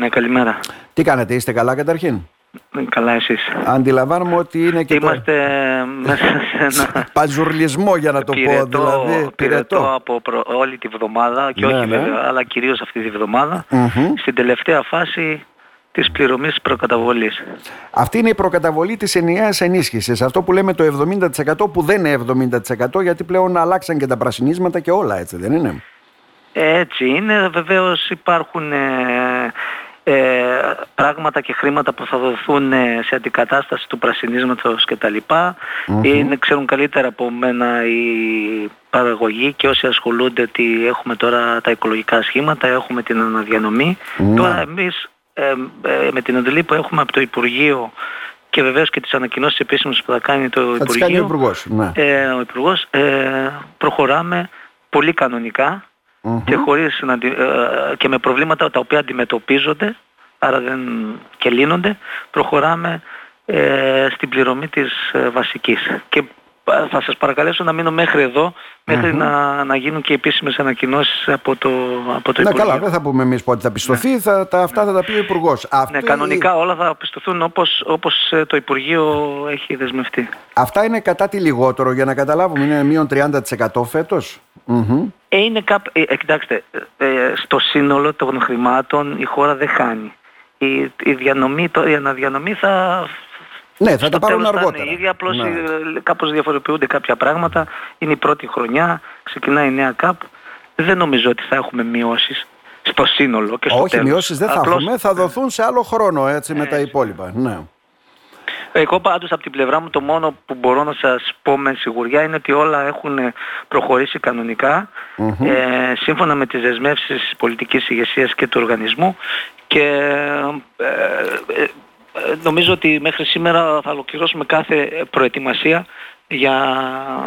Ναι, καλημέρα. Τι κάνετε, είστε καλά καταρχήν; Καλά εσείς. Αντιλαμβάνομαι ότι είναι και Είμαστε μέσα σε ένα το παζουρλισμό για να το πω. Δηλαδή, πυρετό από προ- όλη τη βδομάδα και Ναι, όχι ναι. βέβαια, αλλά κυρίως αυτή τη βδομάδα Μμμ. στην τελευταία φάση της πληρωμής προκαταβολής. Αυτή είναι η προκαταβολή της ενιαίας ενίσχυσης. Αυτό που λέμε το 70% που δεν είναι 70% γιατί πλέον αλλάξαν και τα πρασινίσματα και όλα έτσι δεν είναι; Έτσι είναι, βεβαίως υπάρχουν ε, ε, πράγματα και χρήματα που θα δοθούν ε, σε αντικατάσταση του πρασινίσματος κτλ. Είναι, ξέρουν καλύτερα από μένα οι παραγωγοί και όσοι ασχολούνται ότι έχουμε τώρα τα οικολογικά σχήματα, έχουμε την αναδιανομή. Ναι. Τώρα εμείς ε, ε, με την εντολή που έχουμε από το Υπουργείο και βεβαίως και τις ανακοινώσεις επίσημες που θα κάνει το Θα τις κάνει ο Υπουργείο, Υπουργός. Ναι. ε, ο Υπουργός, ε, προχωράμε πολύ κανονικά Μμμ. και, χωρίς να, αντι- ε, και με προβλήματα τα οποία αντιμετωπίζονται, άρα δεν και λύνονται, προχωράμε ε, στην πληρωμή της ε, βασικής. Και ε, θα σας παρακαλέσω να μείνω μέχρι εδώ, μέχρι να, να γίνουν και επίσημες ανακοινώσεις από το, από το Ναι, Υπουργείο. καλά, δεν θα πούμε εμείς πότε θα πιστωθεί, θα, τα, αυτά θα τα πει ο Υπουργός. Αυτή- Ναι, κανονικά όλα θα πιστωθούν όπως, όπως ε, το Υπουργείο έχει δεσμευτεί. Αυτά είναι κατά τη λιγότερο για να καταλάβουμε, είναι μείον 30% φέτος. Μμμ. Ε, είναι κάπ... ε, ε, κοιτάξτε, ε, ε, στο σύνολο των χρημάτων η χώρα δεν χάνει. Η, η, διανομή, το, η αναδιανομή θα... Ναι, θα στο τα πάρουν τέλος θα αργότερα. Είναι η ίδια, απλώς Ναι. ε, κάπως διαφοροποιούνται κάποια πράγματα. Είναι η πρώτη χρονιά, ξεκινάει η νέα ΚΑΠ. Δεν νομίζω ότι θα έχουμε μειώσεις στο σύνολο και στο Όχι, τέλος. μειώσεις δεν θα Απλώς- έχουμε, θα δοθούν σε άλλο χρόνο έτσι με τα υπόλοιπα. Ναι. Εγώ πάντως από την πλευρά μου το μόνο που μπορώ να σας πω με σιγουριά είναι ότι όλα έχουν προχωρήσει κανονικά Μμμ. ε, σύμφωνα με τις δεσμεύσεις της πολιτικής ηγεσίας και του οργανισμού και ε, ε, ε, νομίζω ότι μέχρι σήμερα θα ολοκληρώσουμε κάθε προετοιμασία για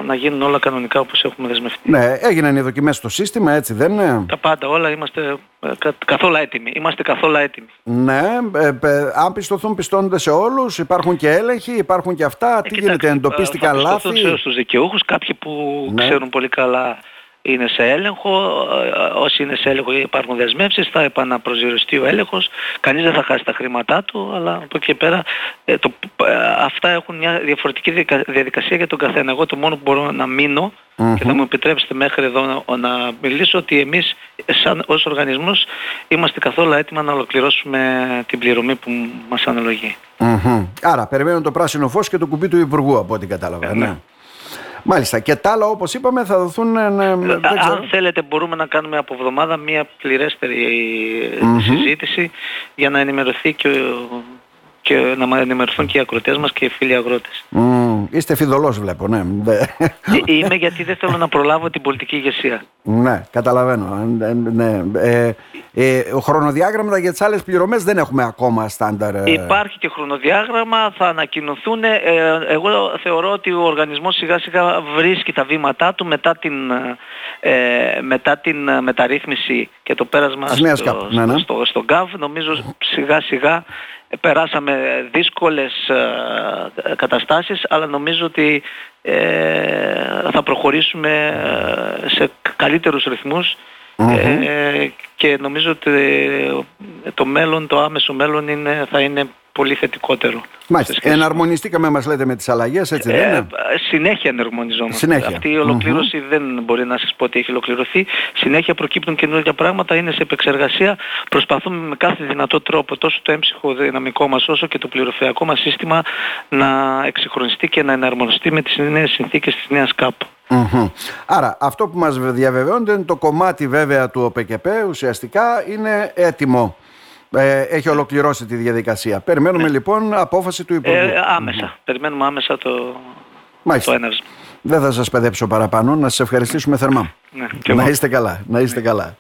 να γίνουν όλα κανονικά όπως έχουμε δεσμευτεί. ναι, έγιναν οι δοκιμές στο σύστημα, έτσι δεν είναι; Τα πάντα όλα είμαστε ε, κα- καθόλου έτοιμοι. Είμαστε καθόλου έτοιμοι. Ναι, ε, ε, αν πιστωθούν πιστώνονται σε όλους, υπάρχουν και έλεγχοι, υπάρχουν και αυτά. Τι Ε, γίνεται, κοιτάξτε, εντοπίστηκαν θα πιστωθούν λάθη; σε- στους δικαιούχους, κάποιοι που Ναι. ξέρουν πολύ καλά είναι σε έλεγχο, ε, όσοι είναι σε έλεγχο υπάρχουν δεσμεύσεις, θα επαναπροσδιοριστεί ο έλεγχος, κανείς δεν θα χάσει τα χρήματά του, αλλά από εκεί και πέρα ε, το, ε, αυτά έχουν μια διαφορετική δικα- διαδικασία για τον καθένα. Εγώ το μόνο που μπορώ να μείνω και θα μου επιτρέψετε μέχρι εδώ να, να μιλήσω ότι εμείς σαν, ως οργανισμός είμαστε καθόλου έτοιμα να ολοκληρώσουμε την πληρωμή που μας αναλογεί. Μμμ. Άρα, περιμένουν το πράσινο φως και το κουμπί του Υπουργού, από ό,τι κατάλαβα. Ε, ναι. Ναι. Μάλιστα. Και τα άλλα, όπως είπαμε, θα δοθούν... ε, ναι, δεν Α- ξέρω. Αν θέλετε μπορούμε να κάνουμε από εβδομάδα μια πληρέστερη συζήτηση για να ενημερωθεί και, ο- και να μα ενημερωθούν και οι ακροτές μας και οι φίλοι αγρότες. Μμ, είστε φιδωλός βλέπω, ναι. Δε- Ε, Είμαι γιατί δεν θέλω να προλάβω την πολιτική ηγεσία. ναι, καταλαβαίνω. Ε, ε, Ναι. Ε, ε, χρονοδιάγραμματα για τις άλλες πληρωμές δεν έχουμε ακόμα στάνταρ. ε. Υπάρχει και χρονοδιάγραμμα, θα ανακοινωθούν. ε, εγώ θεωρώ ότι ο οργανισμός σιγά σιγά βρίσκει τα βήματά του μετά την, ε, μετά την ε, μεταρρύθμιση και το πέρασμα Της νέας στο, ΚΑΠ, ναι, ναι. στο, στο ΚΑΒ. Νομίζω σιγά σιγά περάσαμε δύσκολες ε, καταστάσεις αλλά νομίζω ότι ε, θα προχωρήσουμε ε, σε καλύτερους ρυθμούς ε, και νομίζω ότι το μέλλον, το άμεσο μέλλον είναι, θα είναι πολύ θετικότερο. Μάλιστα. σε σχέση- Εναρμονιστήκαμε, μας λέτε, με τις αλλαγές, έτσι δεν ε, είναι. συνέχεια ενερμονιζόμαστε. Συνέχεια. Αυτή η ολοκλήρωση δεν μπορεί να σας πω ότι έχει ολοκληρωθεί. Συνέχεια προκύπτουν καινούργια πράγματα, είναι σε επεξεργασία. Προσπαθούμε με κάθε δυνατό τρόπο τόσο το έμψυχο δυναμικό μας όσο και το πληροφοριακό μας σύστημα να εξυγχρονιστεί και να εναρμονιστεί με τις νέες συνθήκες της νέας ΚΑΠ. Μμμ. Άρα αυτό που μας διαβεβαιώνεται είναι το κομμάτι βέβαια του ΟΠΕΚΕΠ ουσιαστικά είναι έτοιμο. Ε, έχει ολοκληρώσει τη διαδικασία. Περιμένουμε λοιπόν απόφαση του Υπουργού. Ε, άμεσα. Περιμένουμε άμεσα το, Μάλιστα. το έναυσμα. Δεν θα σας παιδέψω παραπάνω. Να σας ευχαριστήσουμε θερμά. Ναι, και να εγώ. είστε καλά. Να είστε καλά.